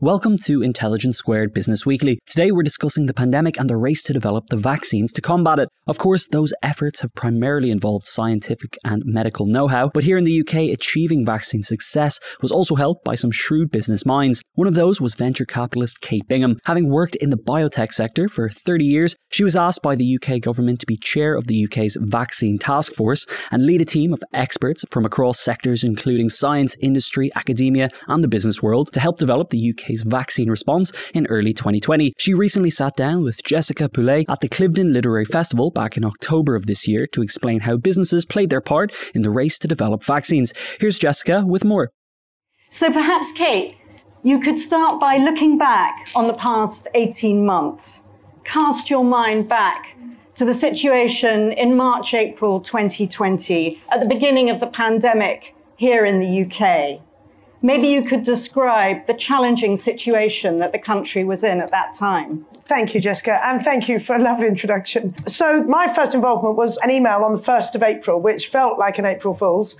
Welcome to Intelligence Squared Business Weekly. Today we're discussing the pandemic and the race to develop the vaccines to combat it. Of course, those efforts have primarily involved scientific and medical know how, but here in the UK, achieving vaccine success was also helped by some shrewd business minds. One of those was venture capitalist Kate Bingham. Having worked in the biotech sector for 30 years, she was asked by the UK government to be chair of the UK's vaccine task force and lead a team of experts from across sectors including science, industry, academia, and the business world to help develop the UK UK's vaccine response in early 2020. She recently sat down with Jessica Poulet at the Cliveden Literary Festival back in October of this year to explain how businesses played their part in the race to develop vaccines. Here's Jessica with more. So perhaps, Kate, you could start by looking back on the past 18 months. Cast your mind back to the situation in March, April 2020, at the beginning of the pandemic here in the UK. Maybe you could describe the challenging situation that the country was in at that time. Thank you, Jessica, and thank you for a lovely introduction. So, my first involvement was an email on the 1st of April, which felt like an April Fool's.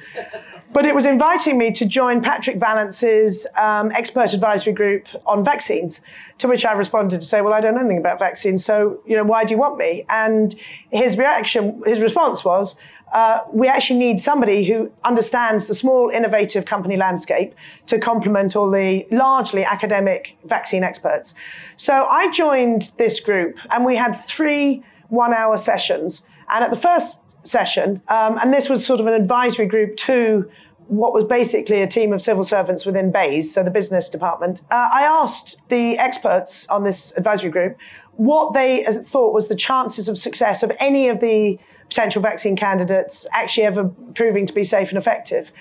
But it was inviting me to join Patrick Vallance's um, expert advisory group on vaccines, to which I responded to say, well, I don't know anything about vaccines, so, you know, why do you want me? And his reaction, his response was, uh, we actually need somebody who understands the small, innovative company landscape to complement all the largely academic vaccine experts. So I joined this group and we had three one hour sessions. And at the first session, um, and this was sort of an advisory group to what was basically a team of civil servants within BEIS, so the business department. Uh, I asked the experts on this advisory group what they uh, thought was the chances of success of any of the potential vaccine candidates actually ever proving to be safe and effective.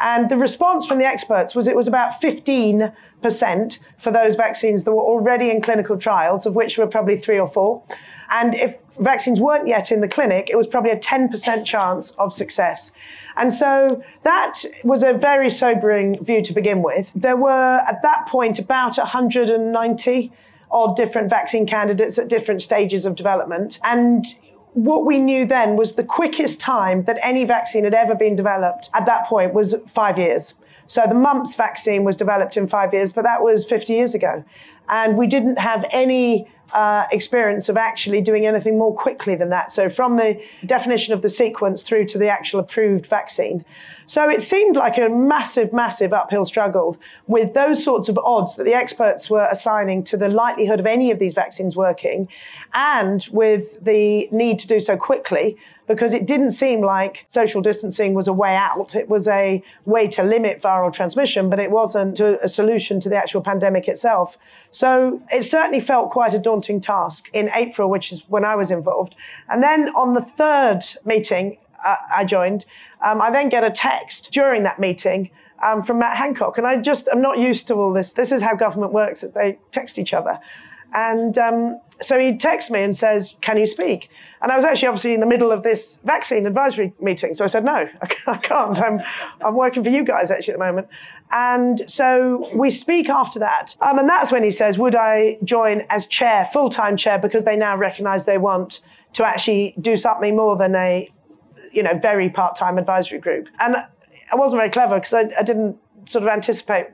And the response from the experts was it was about 15% for those vaccines that were already in clinical trials, of which were probably three or four. And if vaccines weren't yet in the clinic, it was probably a 10% chance of success. And so that was a very sobering view to begin with. There were at that point about 190 odd different vaccine candidates at different stages of development. And what we knew then was the quickest time that any vaccine had ever been developed at that point was five years. So the mumps vaccine was developed in five years, but that was 50 years ago. And we didn't have any uh, experience of actually doing anything more quickly than that. So from the definition of the sequence through to the actual approved vaccine. So it seemed like a massive, massive uphill struggle with those sorts of odds that the experts were assigning to the likelihood of any of these vaccines working and with the need to do so quickly because it didn't seem like social distancing was a way out. It was a way to limit viral transmission, but it wasn't a, solution to the actual pandemic itself. So it certainly felt quite a daunting task in April, which is when I was involved. And then on the third meeting uh, I joined, um, I then get a text during that meeting um, from Matt Hancock. And I just I'm not used to all this. This is how government works, as they text each other. And um, so he texts me and says, Can you speak? And I was actually obviously in the middle of this vaccine advisory meeting. So I said, No, I can't. I'm, I'm working for you guys actually at the moment. And so we speak after that. Um, and that's when he says, Would I join as chair, full time chair, because they now recognize they want to actually do something more than a you know, very part time advisory group. And I wasn't very clever because I, I didn't sort of anticipate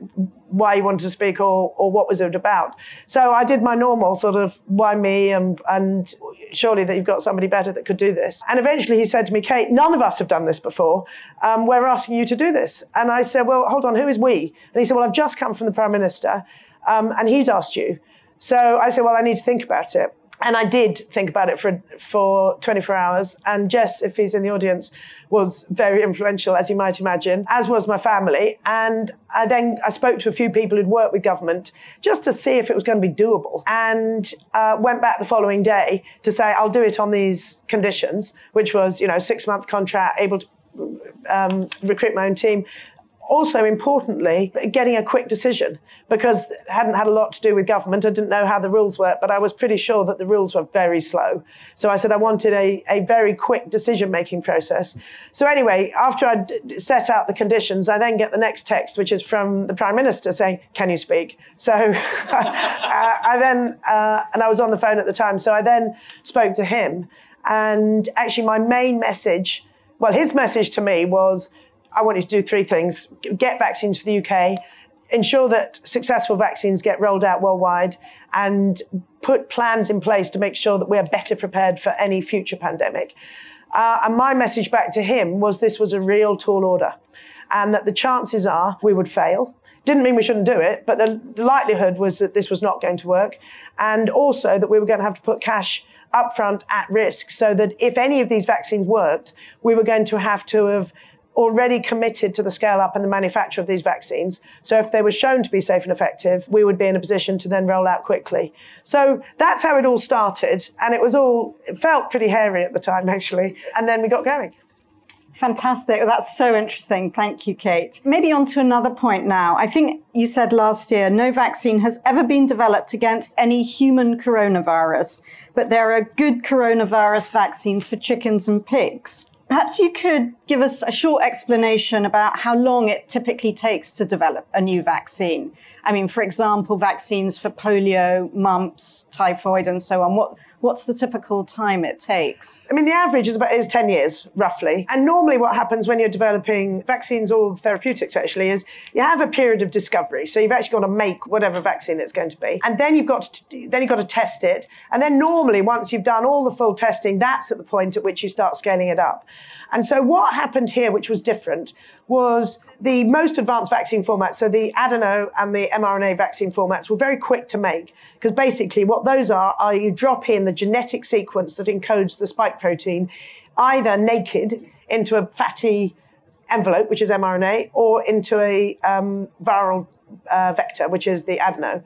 why you wanted to speak or, or what was it about. So I did my normal sort of why me and, and surely that you've got somebody better that could do this. And eventually he said to me, Kate, none of us have done this before. Um, we're asking you to do this. And I said, well, hold on, who is we? And he said, well, I've just come from the Prime Minister um, and he's asked you. So I said, well, I need to think about it and I did think about it for for 24 hours. And Jesse, if he's in the audience, was very influential, as you might imagine, as was my family. And I then I spoke to a few people who'd worked with government just to see if it was going to be doable, and uh, went back the following day to say I'll do it on these conditions, which was you know six month contract, able to um, recruit my own team, also importantly, getting a quick decision because it hadn't had a lot to do with government. I didn't know how the rules work, but I was pretty sure that the rules were very slow. So I said I wanted a, a very quick decision making process. So anyway, after I'd set out the conditions, I then get the next text, which is from the Prime Minister saying, Can you speak? So uh, I then, uh, and I was on the phone at the time, so I then spoke to him. And actually, my main message, well, his message to me was, I want you to do three things get vaccines for the UK, ensure that successful vaccines get rolled out worldwide, and put plans in place to make sure that we are better prepared for any future pandemic. Uh, and my message back to him was this was a real tall order, and that the chances are we would fail. Didn't mean we shouldn't do it, but the, the likelihood was that this was not going to work, and also that we were going to have to put cash upfront at risk, so that if any of these vaccines worked, we were going to have to have already committed to the scale up and the manufacture of these vaccines. So if they were shown to be safe and effective, we would be in a position to then roll out quickly. So that's how it all started. And it was all, it felt pretty hairy at the time, actually. And then we got going. Fantastic. That's so interesting. Thank you, Kate. Maybe on to another point now. I think you said last year no vaccine has ever been developed against any human coronavirus, but there are good coronavirus vaccines for chickens and pigs. Perhaps you could give us a short explanation about how long it typically takes to develop a new vaccine. I mean, for example, vaccines for polio, mumps, typhoid, and so on. What, what's the typical time it takes? I mean, the average is about is 10 years, roughly. And normally what happens when you're developing vaccines or therapeutics, actually, is you have a period of discovery. So you've actually got to make whatever vaccine it's going to be. And then you've got to, then you've got to test it. And then normally, once you've done all the full testing, that's at the point at which you start scaling it up. And so what happened here, which was different, was the most advanced vaccine formats, so the adeno and the mRNA vaccine formats, were very quick to make. Because basically, what those are, are you drop in the genetic sequence that encodes the spike protein either naked into a fatty envelope, which is mRNA, or into a um, viral uh, vector, which is the adeno.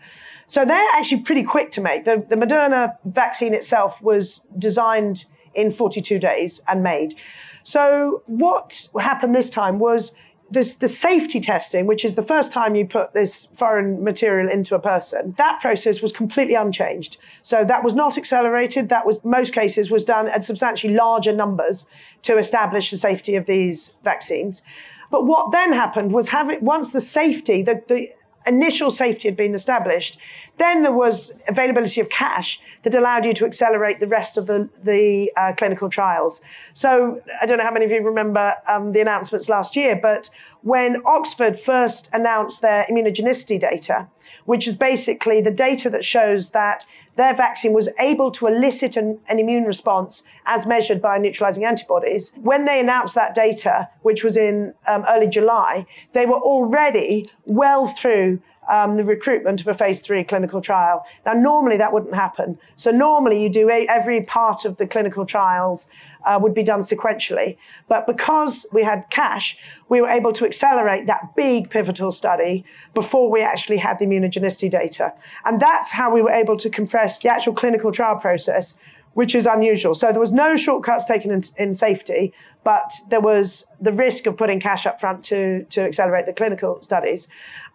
So they're actually pretty quick to make. The, the Moderna vaccine itself was designed in 42 days and made. So what happened this time was this, the safety testing, which is the first time you put this foreign material into a person, that process was completely unchanged. So that was not accelerated. That was, most cases, was done at substantially larger numbers to establish the safety of these vaccines. But what then happened was having, once the safety, the, the initial safety had been established, then there was availability of cash that allowed you to accelerate the rest of the, the uh, clinical trials. So I don't know how many of you remember um, the announcements last year, but when Oxford first announced their immunogenicity data, which is basically the data that shows that their vaccine was able to elicit an, an, immune response as measured by neutralizing antibodies. When they announced that data, which was in um, early July, they were already well through um, the recruitment of a phase three clinical trial. Now, normally that wouldn't happen. So normally you do a, every part of the clinical trials uh, would be done sequentially. But because we had cash, we were able to accelerate that big pivotal study before we actually had the immunogenicity data. And that's how we were able to compress the actual clinical trial process which is unusual. So there was no shortcuts taken in, in, safety, but there was the risk of putting cash up front to, to accelerate the clinical studies.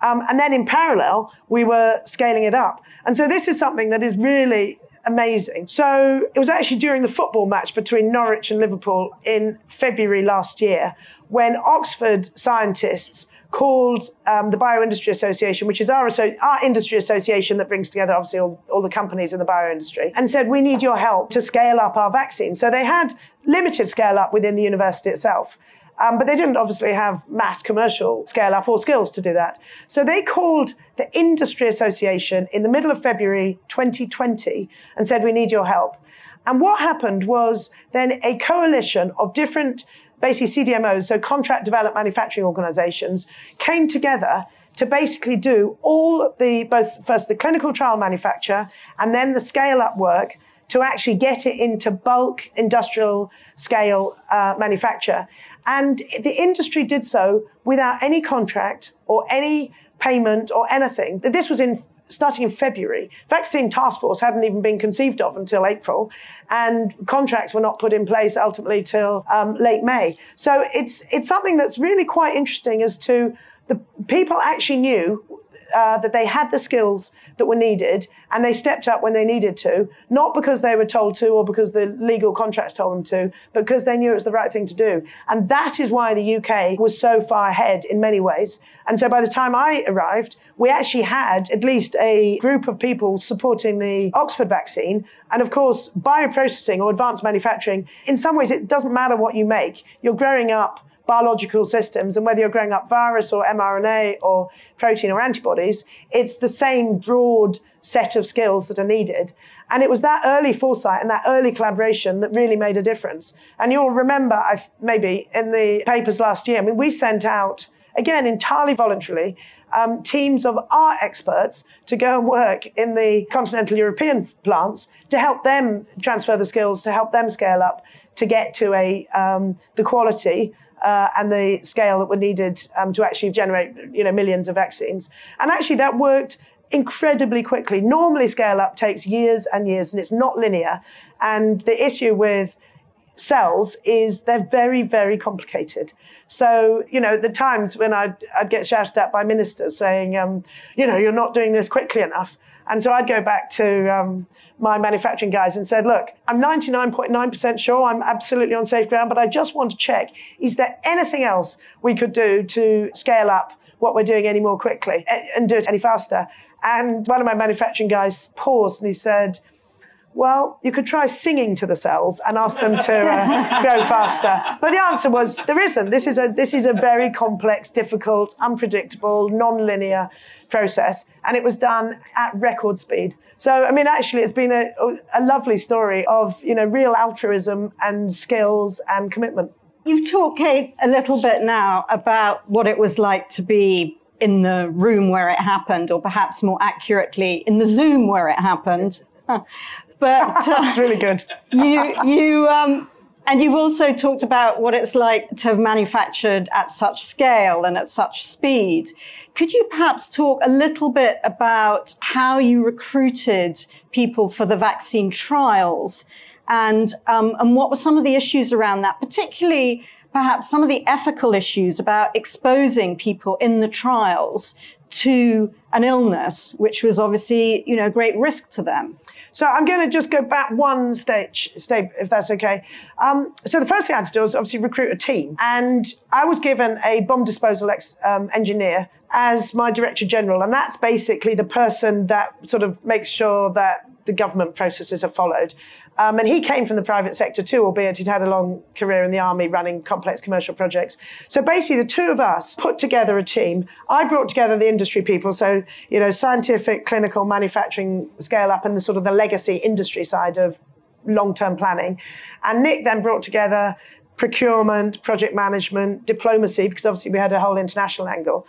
Um, and then in parallel, we were scaling it up. And so this is something that is really amazing. So it was actually during the football match between Norwich and Liverpool in February last year when Oxford scientists called um, the Bioindustry Association, which is our, our industry association that brings together obviously all, all the companies in the bioindustry, and said, We need your help to scale up our vaccine. So they had limited scale up within the university itself. Um, but they didn't obviously have mass commercial scale up or skills to do that. So they called the Industry Association in the middle of February 2020 and said, We need your help. And what happened was then a coalition of different basically CDMOs, so contract developed manufacturing organizations, came together to basically do all the both first the clinical trial manufacture and then the scale up work to actually get it into bulk industrial scale uh, manufacture. And the industry did so without any contract or any payment or anything. This was in starting in February. Vaccine task force hadn't even been conceived of until April, and contracts were not put in place ultimately till um, late May. So it's it's something that's really quite interesting as to the people actually knew uh, that they had the skills that were needed and they stepped up when they needed to, not because they were told to or because the legal contracts told them to, but because they knew it was the right thing to do. And that is why the UK was so far ahead in many ways. And so by the time I arrived, we actually had at least a group of people supporting the Oxford vaccine. And of course, bioprocessing or advanced manufacturing, in some ways, it doesn't matter what you make. You're growing up biological systems, and whether you're growing up virus or mRNA or protein or antibodies, it's the same broad set of skills that are needed. And it was that early foresight and that early collaboration that really made a difference. And you'll remember, I've, maybe in the papers last year, I mean, we sent out again, entirely voluntarily, um, teams of our experts to go and work in the continental European plants to help them transfer the skills, to help them scale up, to get to a um, the quality uh, and the scale that were needed um, to actually generate, you know, millions of vaccines. And actually, that worked incredibly quickly. Normally, scale up takes years and years, and it's not linear. And the issue with cells is they're very, very complicated. So, you know, the times when I'd, I'd get shouted at by ministers saying, um, you know, you're not doing this quickly enough. And so I'd go back to um, my manufacturing guys and said, look, I'm 99.9% sure I'm absolutely on safe ground, but I just want to check, is there anything else we could do to scale up what we're doing any more quickly and do it any faster? And one of my manufacturing guys paused and he said, well, you could try singing to the cells and ask them to uh, grow faster. But the answer was there isn't. This is a this is a very complex, difficult, unpredictable, non-linear process, and it was done at record speed. So, I mean, actually, it's been a, a lovely story of you know real altruism and skills and commitment. You've talked, Kate, a little bit now about what it was like to be in the room where it happened, or perhaps more accurately, in the Zoom where it happened. But uh, really good. you you um, and you've also talked about what it's like to have manufactured at such scale and at such speed. Could you perhaps talk a little bit about how you recruited people for the vaccine trials and, um, and what were some of the issues around that, particularly perhaps some of the ethical issues about exposing people in the trials to an illness, which was obviously, you know, a great risk to them. So I'm going to just go back one stage, step, if that's okay. Um, so the first thing I had to do was obviously recruit a team, and I was given a bomb disposal ex, um, engineer as my director general, and that's basically the person that sort of makes sure that the government processes are followed. Um, and he came from the private sector too, albeit he'd had a long career in the army running complex commercial projects. So basically, the two of us put together a team. I brought together the industry people, so you know, scientific, clinical, manufacturing scale up, and the sort of the legacy industry side of long-term planning. And Nick then brought together procurement, project management, diplomacy, because obviously we had a whole international angle.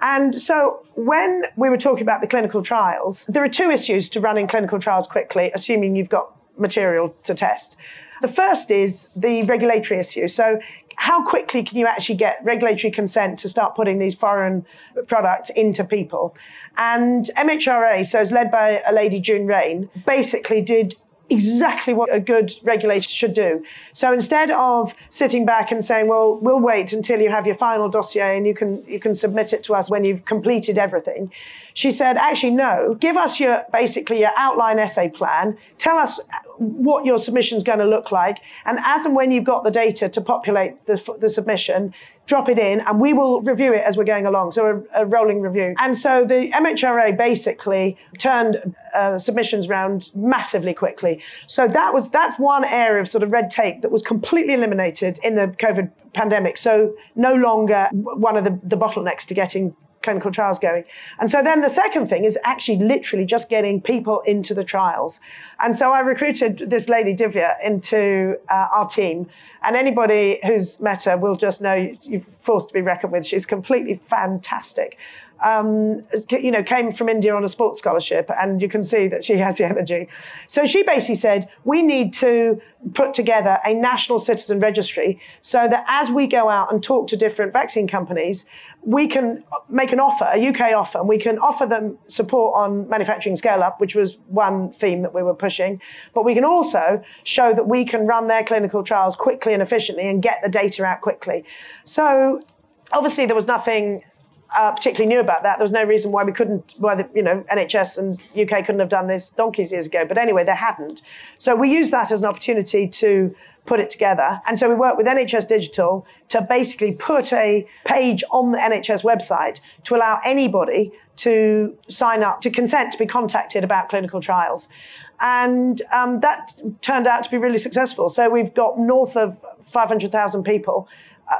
And so when we were talking about the clinical trials, there are two issues to running clinical trials quickly, assuming you've got material to test. The first is the regulatory issue. So, how quickly can you actually get regulatory consent to start putting these foreign products into people? And MHRA, so it's led by a lady, June Raine, basically did exactly what a good regulator should do. So instead of sitting back and saying, well, we'll wait until you have your final dossier and you can, you can submit it to us when you've completed everything, she said, actually, no, give us your, basically your outline essay plan, tell us what your submission is going to look like. And as and when you've got the data to populate the, the submission, drop it in and we will review it as we're going along. So a, a rolling review. And so the MHRA basically turned uh, submissions around massively quickly. So that was that's one area of sort of red tape that was completely eliminated in the COVID pandemic. So no longer one of the, the bottlenecks to getting clinical trials going. And so then the second thing is actually literally just getting people into the trials. And so I recruited this lady, Divya, into uh, our team. And anybody who's met her will just know you're forced to be reckoned with. She's completely fantastic um, you know, came from India on a sports scholarship, and you can see that she has the energy. So she basically said, we need to put together a national citizen registry so that as we go out and talk to different vaccine companies, we can make an offer, a UK offer, and we can offer them support on manufacturing scale up, which was one theme that we were pushing. But we can also show that we can run their clinical trials quickly and efficiently and get the data out quickly. So obviously there was nothing uh, particularly knew about that. There was no reason why we couldn't, why the you know NHS and UK couldn't have done this donkeys years ago. But anyway, they hadn't. So we used that as an opportunity to put it together. And so we worked with NHS Digital to basically put a page on the NHS website to allow anybody to sign up, to consent to be contacted about clinical trials. And um, that turned out to be really successful. So we've got north of 500,000 people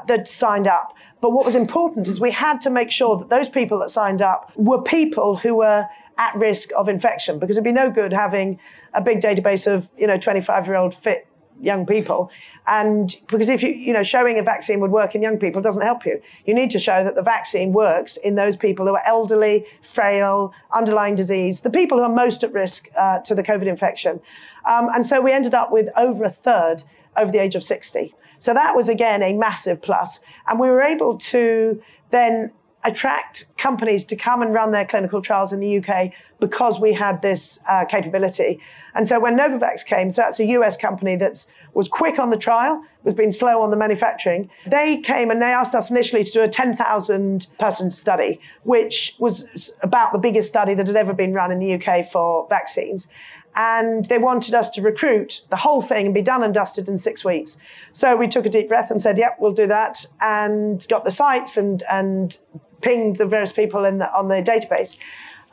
that signed up. But what was important is we had to make sure that those people that signed up were people who were at risk of infection because it'd be no good having a big database of, you know, 25 year old fit young people. And because if you, you know, showing a vaccine would work in young people doesn't help you. You need to show that the vaccine works in those people who are elderly, frail, underlying disease, the people who are most at risk uh, to the COVID infection. Um, and so we ended up with over a third over the age of 60. So that was again a massive plus. And we were able to then attract companies to come and run their clinical trials in the UK because we had this uh, capability. And so when Novavax came, so that's a US company that was quick on the trial, was being slow on the manufacturing. They came and they asked us initially to do a 10,000 person study, which was about the biggest study that had ever been run in the UK for vaccines and they wanted us to recruit the whole thing and be done and dusted in six weeks. So we took a deep breath and said, "Yep, we'll do that," and got the sites and and pinged the various people in the, on the database.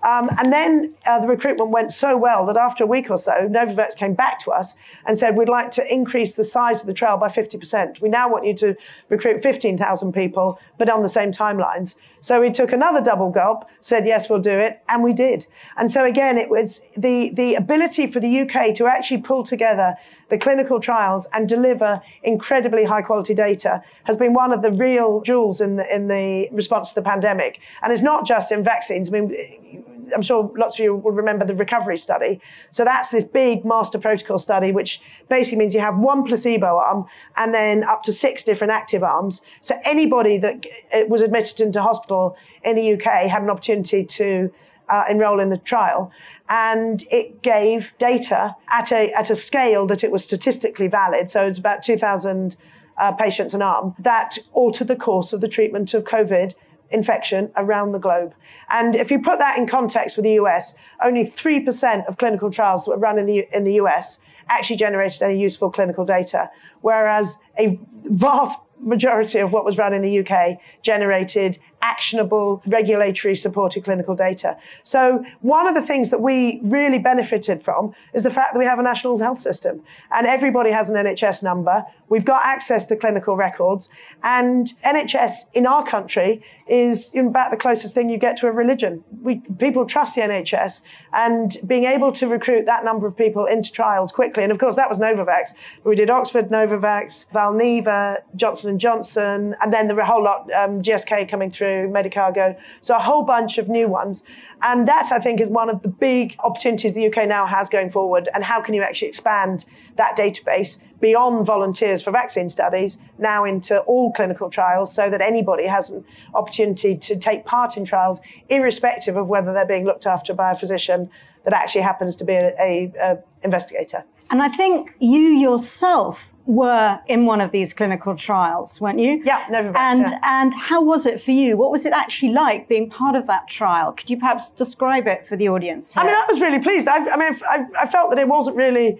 Um, and then uh, the recruitment went so well that after a week or so, Novavax came back to us and said, We'd like to increase the size of the trial by 50%. We now want you to recruit 15,000 people, but on the same timelines. So we took another double gulp, said, Yes, we'll do it. And we did. And so again, it was the, the ability for the UK to actually pull together the clinical trials and deliver incredibly high quality data has been one of the real jewels in the, in the response to the pandemic. And it's not just in vaccines. I mean, I'm sure lots of you will remember the recovery study. So that's this big master protocol study, which basically means you have one placebo arm and then up to six different active arms. So anybody that was admitted into hospital in the UK had an opportunity to uh, enroll in the trial. And it gave data at a, at a scale that it was statistically valid. So it's about 2,000 uh, patients an arm that altered the course of the treatment of COVID infection around the globe. And if you put that in context with the US, only 3% of clinical trials that were run in the, in the US actually generated any useful clinical data, whereas a vast majority of what was run in the UK generated actionable, regulatory supported clinical data. So one of the things that we really benefited from is the fact that we have a national health system and everybody has an NHS number. We've got access to clinical records and NHS in our country is about the closest thing you get to a religion. We, people trust the NHS and being able to recruit that number of people into trials quickly. And of course, that was Novavax. We did Oxford Novavax, Valneva, Johnson & Johnson, and then the whole lot, um, GSK coming through Medicago. So a whole bunch of new ones. And that, I think, is one of the big opportunities the UK now has going forward. And how can you actually expand that database beyond volunteers for vaccine studies now into all clinical trials so that anybody has an opportunity to take part in trials, irrespective of whether they're being looked after by a physician that actually happens to be a, a, a investigator. And I think you yourself were in one of these clinical trials, weren't you? Yeah, Novavax. And yeah. and how was it for you? What was it actually like being part of that trial? Could you perhaps describe it for the audience? Here? I mean, I was really pleased. I, I mean, I, I felt that it wasn't really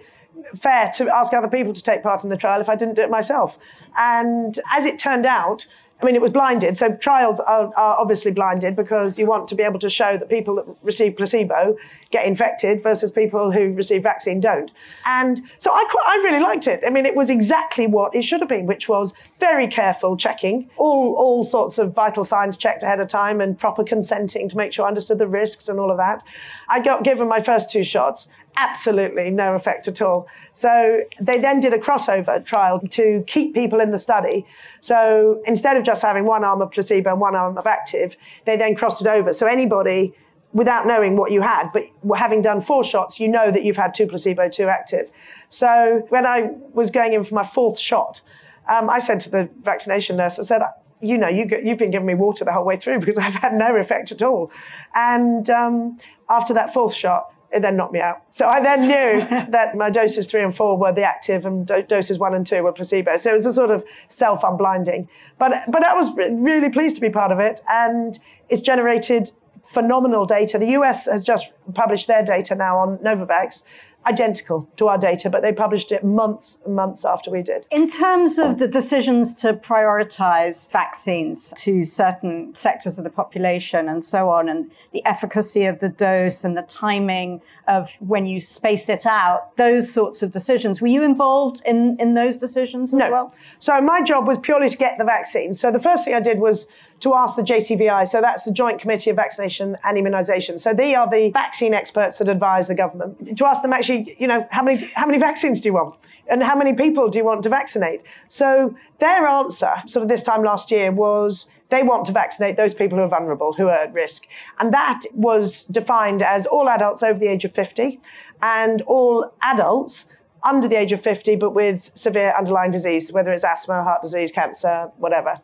fair to ask other people to take part in the trial if I didn't do it myself. And as it turned out, I mean, it was blinded. So trials are, are, obviously blinded because you want to be able to show that people that receive placebo get infected versus people who receive vaccine don't. And so I, quite, I really liked it. I mean, it was exactly what it should have been, which was very careful checking, all, all sorts of vital signs checked ahead of time and proper consenting to make sure I understood the risks and all of that. I got given my first two shots absolutely no effect at all. So they then did a crossover trial to keep people in the study. So instead of just having one arm of placebo and one arm of active, they then crossed it over. So anybody without knowing what you had, but having done four shots, you know that you've had two placebo, two active. So when I was going in for my fourth shot, um, I said to the vaccination nurse, I said, you know, you have been giving me water the whole way through because I've had no effect at all. And um, after that fourth shot, it then knocked me out. So I then knew that my doses three and four were the active and do- doses one and two were placebo. So it was a sort of self unblinding. But, but I was really pleased to be part of it. And it's generated phenomenal data. The US has just published their data now on Novavax identical to our data, but they published it months and months after we did. In terms of the decisions to prioritize vaccines to certain sectors of the population and so on, and the efficacy of the dose and the timing of when you space it out, those sorts of decisions, were you involved in, in those decisions as no. well? So my job was purely to get the vaccine. So the first thing I did was to ask the JCVI, so that's the Joint Committee of Vaccination and Immunisation. So they are the vaccine experts that advise the government to ask them actually, you know, how many how many vaccines do you want, and how many people do you want to vaccinate? So their answer, sort of this time last year, was they want to vaccinate those people who are vulnerable, who are at risk, and that was defined as all adults over the age of 50 and all adults under the age of 50 but with severe underlying disease, whether it's asthma, heart disease, cancer, whatever.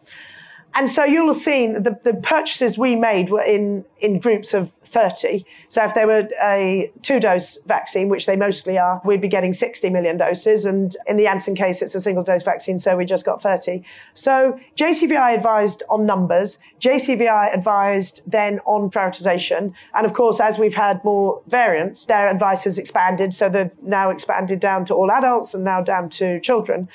And so you'll have seen the, the purchases we made were in, in groups of 30. So if they were a two dose vaccine, which they mostly are, we'd be getting 60 million doses. And in the Janssen case, it's a single dose vaccine, so we just got 30. So JCVI advised on numbers. JCVI advised then on prioritization. And of course, as we've had more variants, their advice has expanded. So they've now expanded down to all adults and now down to children.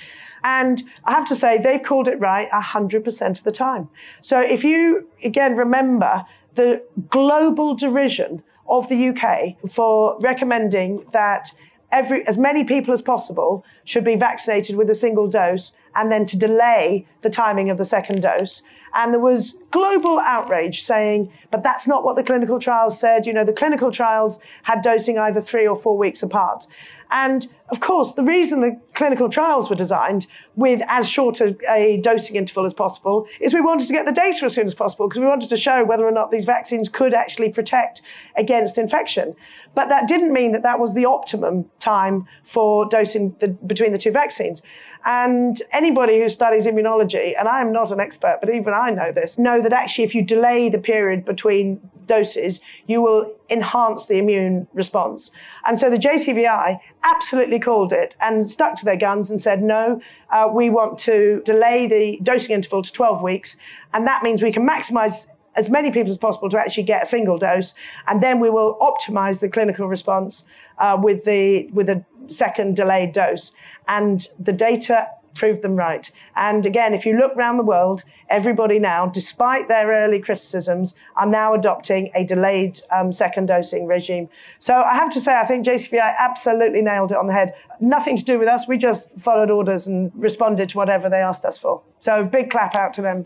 And I have to say, they've called it right 100% of the time. So if you, again, remember the global derision of the UK for recommending that every, as many people as possible should be vaccinated with a single dose and then to delay the timing of the second dose. And there was global outrage saying, but that's not what the clinical trials said. You know, the clinical trials had dosing either three or four weeks apart. And of course, the reason the clinical trials were designed with as short a, a, dosing interval as possible is we wanted to get the data as soon as possible because we wanted to show whether or not these vaccines could actually protect against infection. But that didn't mean that that was the optimum time for dosing the, between the two vaccines. And anybody who studies immunology, and I am not an expert, but even I know this, know that actually if you delay the period between doses, you will enhance the immune response. And so the JCVI absolutely called it and stuck to their guns and said, no, uh, we want to delay the dosing interval to 12 weeks. And that means we can maximize as many people as possible to actually get a single dose, and then we will optimize the clinical response uh, with the with a second delayed dose. And the data proved them right. And again, if you look around the world, everybody now, despite their early criticisms, are now adopting a delayed um, second dosing regime. So I have to say, I think JCVI absolutely nailed it on the head. Nothing to do with us. We just followed orders and responded to whatever they asked us for. So big clap out to them.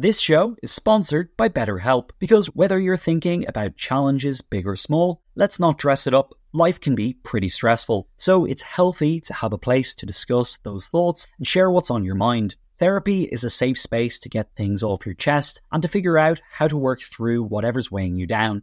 This show is sponsored by BetterHelp because whether you're thinking about challenges big or small, let's not dress it up. Life can be pretty stressful, so it's healthy to have a place to discuss those thoughts and share what's on your mind. Therapy is a safe space to get things off your chest and to figure out how to work through whatever's weighing you down.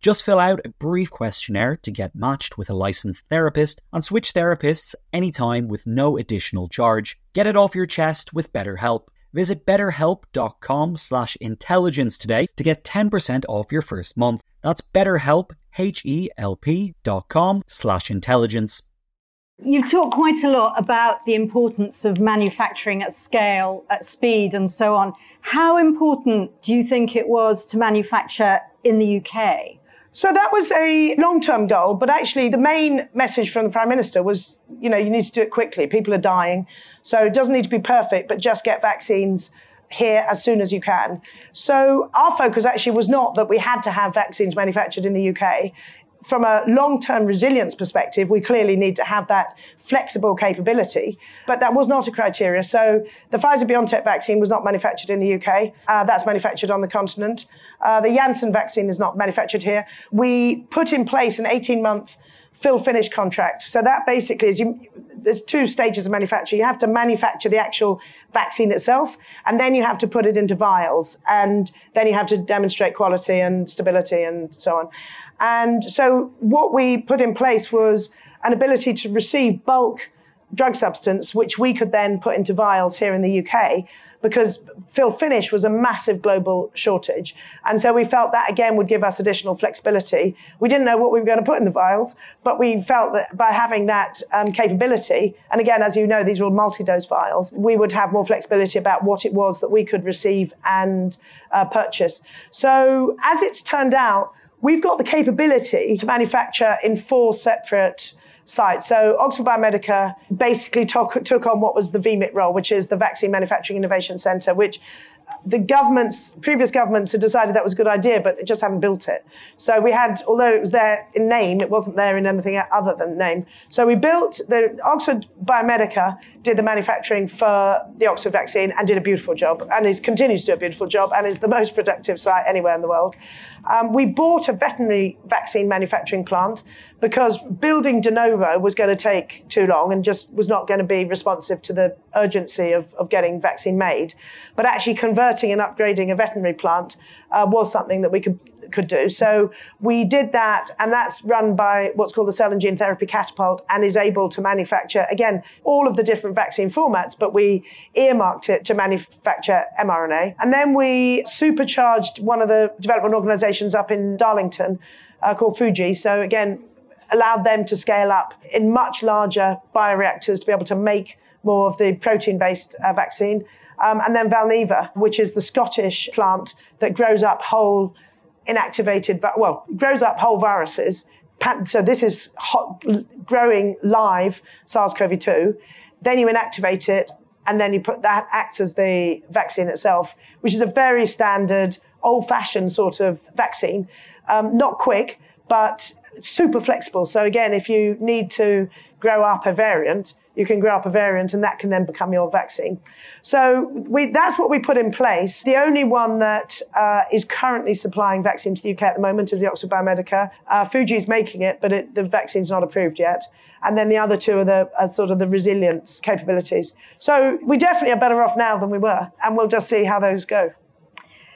Just fill out a brief questionnaire to get matched with a licensed therapist and switch therapists anytime with no additional charge. Get it off your chest with BetterHelp. Visit betterhelp.com slash intelligence today to get 10% off your first month. That's betterhelp, H-E-L-P dot com slash intelligence. You've talked quite a lot about the importance of manufacturing at scale, at speed, and so on. How important do you think it was to manufacture in the UK? So that was a long-term goal, but actually the main message from the Prime Minister was, you know, you need to do it quickly. People are dying. So it doesn't need to be perfect, but just get vaccines here as soon as you can. So our focus actually was not that we had to have vaccines manufactured in the UK from a long-term resilience perspective, we clearly need to have that flexible capability, but that was not a criteria. So the Pfizer-BioNTech vaccine was not manufactured in the UK. Uh, that's manufactured on the continent. Uh, the Janssen vaccine is not manufactured here. We put in place an 18-month fill finish contract. So that basically is you, there's two stages of manufacture. You have to manufacture the actual vaccine itself, and then you have to put it into vials, and then you have to demonstrate quality and stability and so on. And so what we put in place was an ability to receive bulk drug substance, which we could then put into vials here in the UK, because fill finish was a massive global shortage. And so we felt that again would give us additional flexibility. We didn't know what we were going to put in the vials, but we felt that by having that um, capability, and again, as you know, these are all multi dose vials, we would have more flexibility about what it was that we could receive and uh, purchase. So as it's turned out, we've got the capability to manufacture in four separate sites. So Oxford Biomedica basically took, took on what was the VMIC role, which is the Vaccine Manufacturing Innovation Centre, which the governments, previous governments had decided that was a good idea, but they just hadn't built it. So we had, although it was there in name, it wasn't there in anything other than name. So we built the Oxford Biomedica did the manufacturing for the Oxford vaccine and did a beautiful job, and is continues to do a beautiful job, and is the most productive site anywhere in the world. Um, we bought a veterinary vaccine manufacturing plant because building de novo was going to take too long and just was not going to be responsive to the urgency of, of getting vaccine made. But actually converting and upgrading a veterinary plant uh, was something that we could could do. So we did that, and that's run by what's called the Cell and Gene Therapy Catapult, and is able to manufacture again all of the different vaccine formats. But we earmarked it to manufacture mRNA, and then we supercharged one of the development organisations up in Darlington uh, called Fuji. So again, allowed them to scale up in much larger bioreactors to be able to make more of the protein-based uh, vaccine. Um, and then Valneva, which is the Scottish plant that grows up whole inactivated, well, grows up whole viruses. So this is hot, growing live SARS-CoV-2. Then you inactivate it, and then you put that acts as the vaccine itself, which is a very standard, old-fashioned sort of vaccine. Um, not quick, but super flexible. So again, if you need to grow up a variant, you can grow up a variant and that can then become your vaccine. So we, that's what we put in place. The only one that uh, is currently supplying vaccine to the UK at the moment is the Oxford Biomedica. Uh, Fuji is making it, but it, the vaccine's not approved yet. And then the other two are the are sort of the resilience capabilities. So we definitely are better off now than we were, and we'll just see how those go.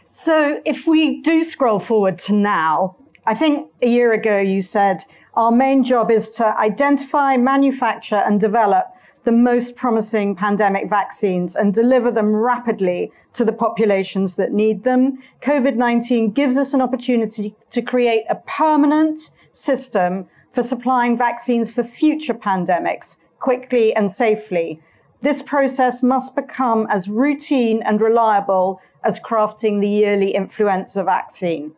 So if we do scroll forward to now, I think a year ago you said, Our main job is to identify, manufacture, and develop the most promising pandemic vaccines and deliver them rapidly to the populations that need them. COVID-19 gives us an opportunity to create a permanent system for supplying vaccines for future pandemics quickly and safely. This process must become as routine and reliable as crafting the yearly influenza vaccine.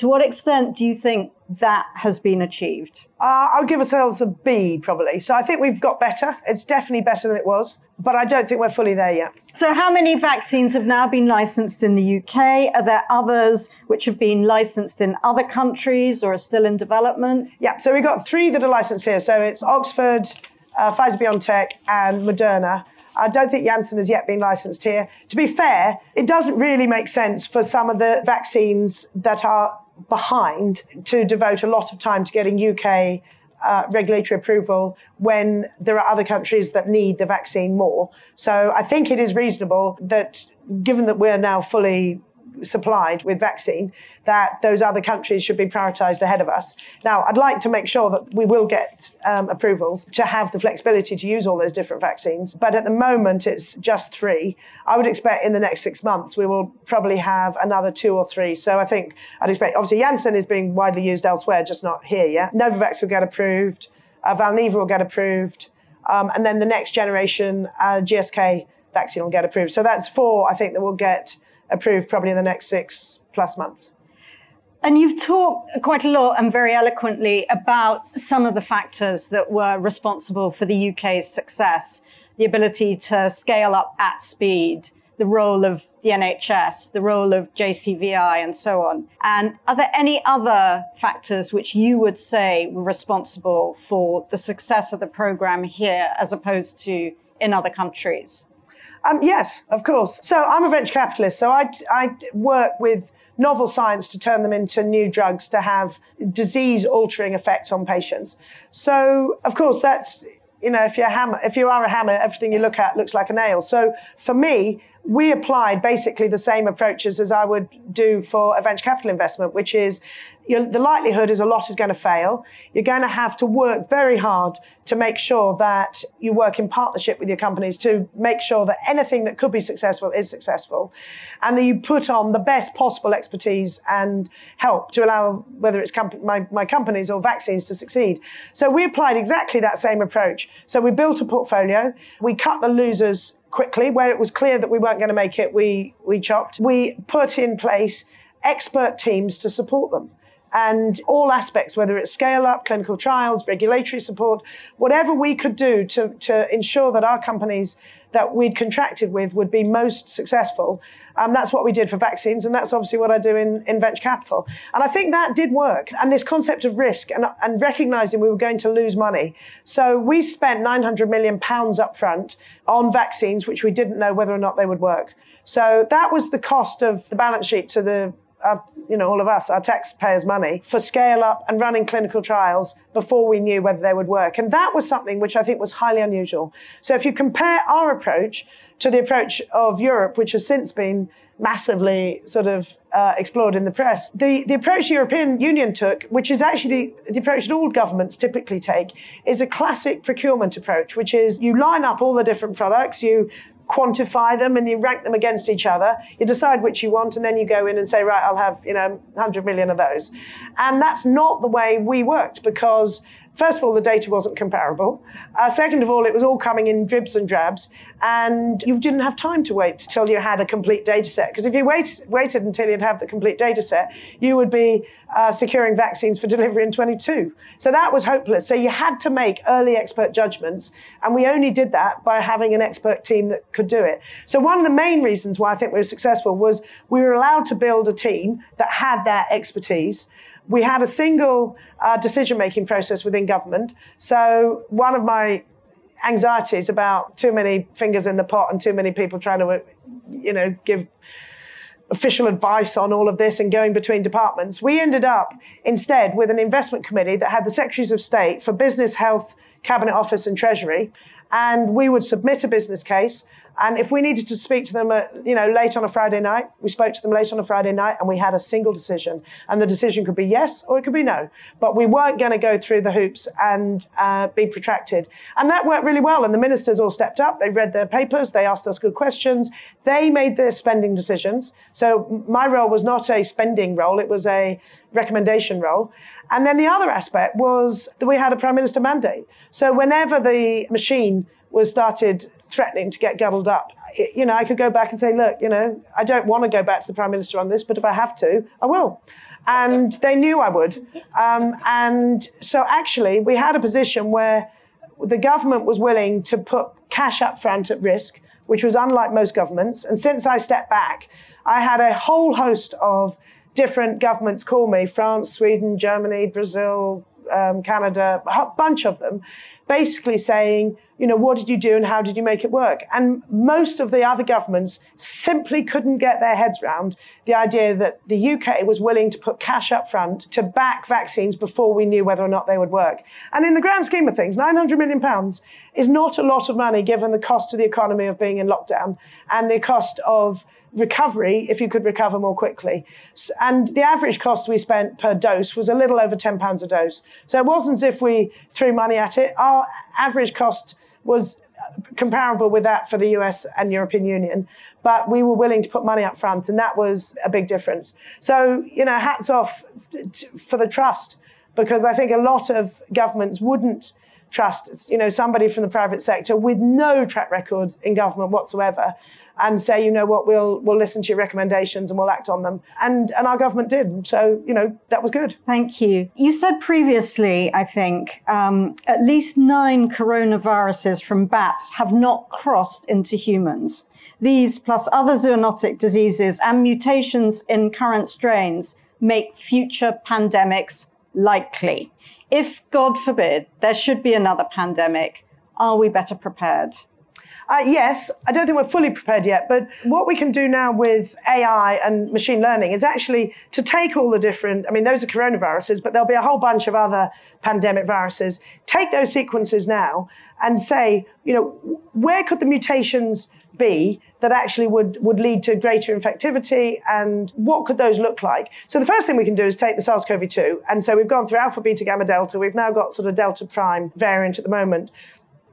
To what extent do you think that has been achieved? Uh, I'll give ourselves a B probably. So I think we've got better. It's definitely better than it was, but I don't think we're fully there yet. So, how many vaccines have now been licensed in the UK? Are there others which have been licensed in other countries or are still in development? Yeah, so we've got three that are licensed here. So it's Oxford, uh, Pfizer BioNTech, and Moderna. I don't think Janssen has yet been licensed here. To be fair, it doesn't really make sense for some of the vaccines that are behind to devote a lot of time to getting UK uh, regulatory approval when there are other countries that need the vaccine more. So I think it is reasonable that, given that we're now fully supplied with vaccine, that those other countries should be prioritized ahead of us. Now, I'd like to make sure that we will get um, approvals to have the flexibility to use all those different vaccines. But at the moment, it's just three. I would expect in the next six months, we will probably have another two or three. So I think I'd expect, obviously, Janssen is being widely used elsewhere, just not here yet. Novavax will get approved. Uh, Valneva will get approved. Um, and then the next generation uh, GSK vaccine will get approved. So that's four, I think, that will get approved probably in the next six plus months. And you've talked quite a lot and very eloquently about some of the factors that were responsible for the UK's success, the ability to scale up at speed, the role of the NHS, the role of JCVI, and so on. And are there any other factors which you would say were responsible for the success of the program here as opposed to in other countries? Um, yes, of course. So I'm a venture capitalist. So I, I work with novel science to turn them into new drugs to have disease altering effects on patients. So of course that's you know, if you're a hammer, if you are a hammer, everything you look at looks like a nail. So for me, we applied basically the same approaches as I would do for a venture capital investment, which is the likelihood is a lot is going to fail. You're going to have to work very hard to make sure that you work in partnership with your companies to make sure that anything that could be successful is successful. And that you put on the best possible expertise and help to allow whether it's comp- my, my companies or vaccines to succeed. So we applied exactly that same approach. So we built a portfolio. We cut the losers quickly. Where it was clear that we weren't going to make it, we, we chopped. We put in place expert teams to support them and all aspects, whether it's scale up, clinical trials, regulatory support, whatever we could do to, to ensure that our companies that we'd contracted with would be most successful. Um, that's what we did for vaccines, and that's obviously what I do in, in venture capital. And I think that did work. And this concept of risk and, and recognizing we were going to lose money. So we spent 900 million pounds upfront on vaccines, which we didn't know whether or not they would work. So that was the cost of the balance sheet to the our, you know, all of us, our taxpayers' money for scale up and running clinical trials before we knew whether they would work. And that was something which I think was highly unusual. So if you compare our approach to the approach of Europe, which has since been massively sort of uh, explored in the press, the, the approach the European Union took, which is actually the, the approach that all governments typically take, is a classic procurement approach, which is you line up all the different products, you quantify them and you rank them against each other. You decide which you want, and then you go in and say, right, I'll have you know 100 million of those. And that's not the way we worked because First of all, the data wasn't comparable. Uh, second of all, it was all coming in dribs and drabs, and you didn't have time to wait till you had a complete data set. Because if you wait, waited until you'd have the complete data set, you would be uh, securing vaccines for delivery in 22. So that was hopeless. So you had to make early expert judgments, and we only did that by having an expert team that could do it. So one of the main reasons why I think we were successful was we were allowed to build a team that had that expertise we had a single uh, decision making process within government. So one of my anxieties about too many fingers in the pot and too many people trying to, you know, give official advice on all of this and going between departments. We ended up instead with an investment committee that had the secretaries of state for business, health, cabinet office, and treasury. And we would submit a business case. And if we needed to speak to them at, you know, late on a Friday night, we spoke to them late on a Friday night and we had a single decision. And the decision could be yes or it could be no. But we weren't going to go through the hoops and uh, be protracted. And that worked really well. And the ministers all stepped up. They read their papers. They asked us good questions. They made their spending decisions. So my role was not a spending role. It was a recommendation role. And then the other aspect was that we had a prime minister mandate. So whenever the machine was started threatening to get gobbled up. You know, I could go back and say, look, you know, I don't want to go back to the Prime Minister on this, but if I have to, I will. And they knew I would. Um, and so actually, we had a position where the government was willing to put cash up front at risk, which was unlike most governments. And since I stepped back, I had a whole host of different governments call me France, Sweden, Germany, Brazil, um, Canada, a bunch of them, basically saying, you know, what did you do and how did you make it work? And most of the other governments simply couldn't get their heads around the idea that the UK was willing to put cash up front to back vaccines before we knew whether or not they would work. And in the grand scheme of things, 900 million pounds is not a lot of money given the cost to the economy of being in lockdown and the cost of recovery if you could recover more quickly. And the average cost we spent per dose was a little over £10 a dose. So it wasn't as if we threw money at it. Our average cost was comparable with that for the US and European Union, but we were willing to put money up front, and that was a big difference. So, you know, hats off for the trust, because I think a lot of governments wouldn't trust, you know, somebody from the private sector with no track record in government whatsoever and say, you know what, we'll we'll listen to your recommendations and we'll act on them. And and our government did. So you know that was good. Thank you. You said previously, I think, um, at least nine coronaviruses from bats have not crossed into humans. These, plus other zoonotic diseases and mutations in current strains, make future pandemics likely. If, God forbid, there should be another pandemic, are we better prepared? Uh, yes, I don't think we're fully prepared yet, but what we can do now with AI and machine learning is actually to take all the different, I mean, those are coronaviruses, but there'll be a whole bunch of other pandemic viruses, take those sequences now and say, you know, where could the mutations be that actually would, would lead to greater infectivity and what could those look like? So the first thing we can do is take the SARS-CoV-2 and so we've gone through alpha, beta, gamma, delta. We've now got sort of delta prime variant at the moment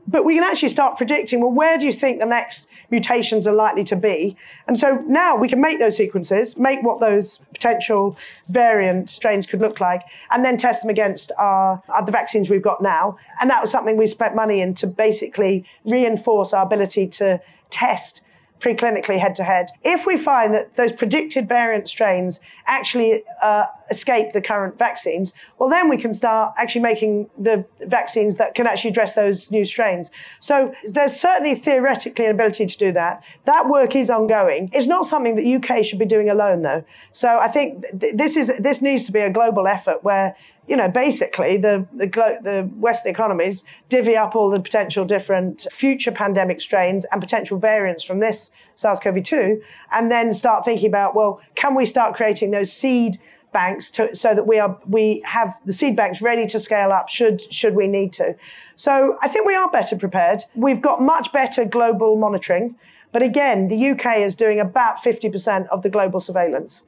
but we can actually start predicting well where do you think the next mutations are likely to be and so now we can make those sequences make what those potential variant strains could look like and then test them against our, our the vaccines we've got now and that was something we spent money in to basically reinforce our ability to test preclinically head to head. If we find that those predicted variant strains actually uh, escape the current vaccines, well, then we can start actually making the vaccines that can actually address those new strains. So there's certainly theoretically an ability to do that. That work is ongoing. It's not something that UK should be doing alone, though. So I think th- this is this needs to be a global effort where you know, basically the, the, the, Western economies divvy up all the potential different future pandemic strains and potential variants from this SARS-CoV-2 and then start thinking about, well, can we start creating those seed banks to, so that we are we have the seed banks ready to scale up should should we need to. So I think we are better prepared. We've got much better global monitoring, but again, the UK is doing about 50% of the global surveillance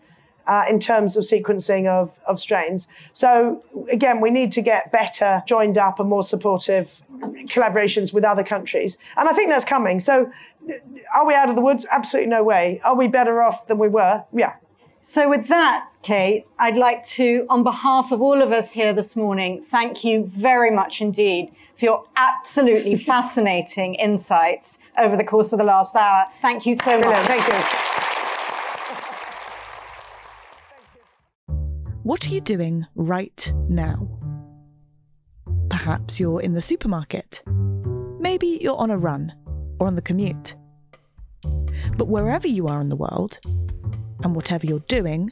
uh, in terms of sequencing of, of strains. So again, we need to get better joined up and more supportive collaborations with other countries. And I think that's coming. So are we out of the woods? Absolutely no way. Are we better off than we were? Yeah. So, with that, Kate, I'd like to, on behalf of all of us here this morning, thank you very much indeed for your absolutely fascinating insights over the course of the last hour. Thank you so Brilliant. much. Thank you. What are you doing right now? Perhaps you're in the supermarket. Maybe you're on a run or on the commute. But wherever you are in the world, and whatever you're doing,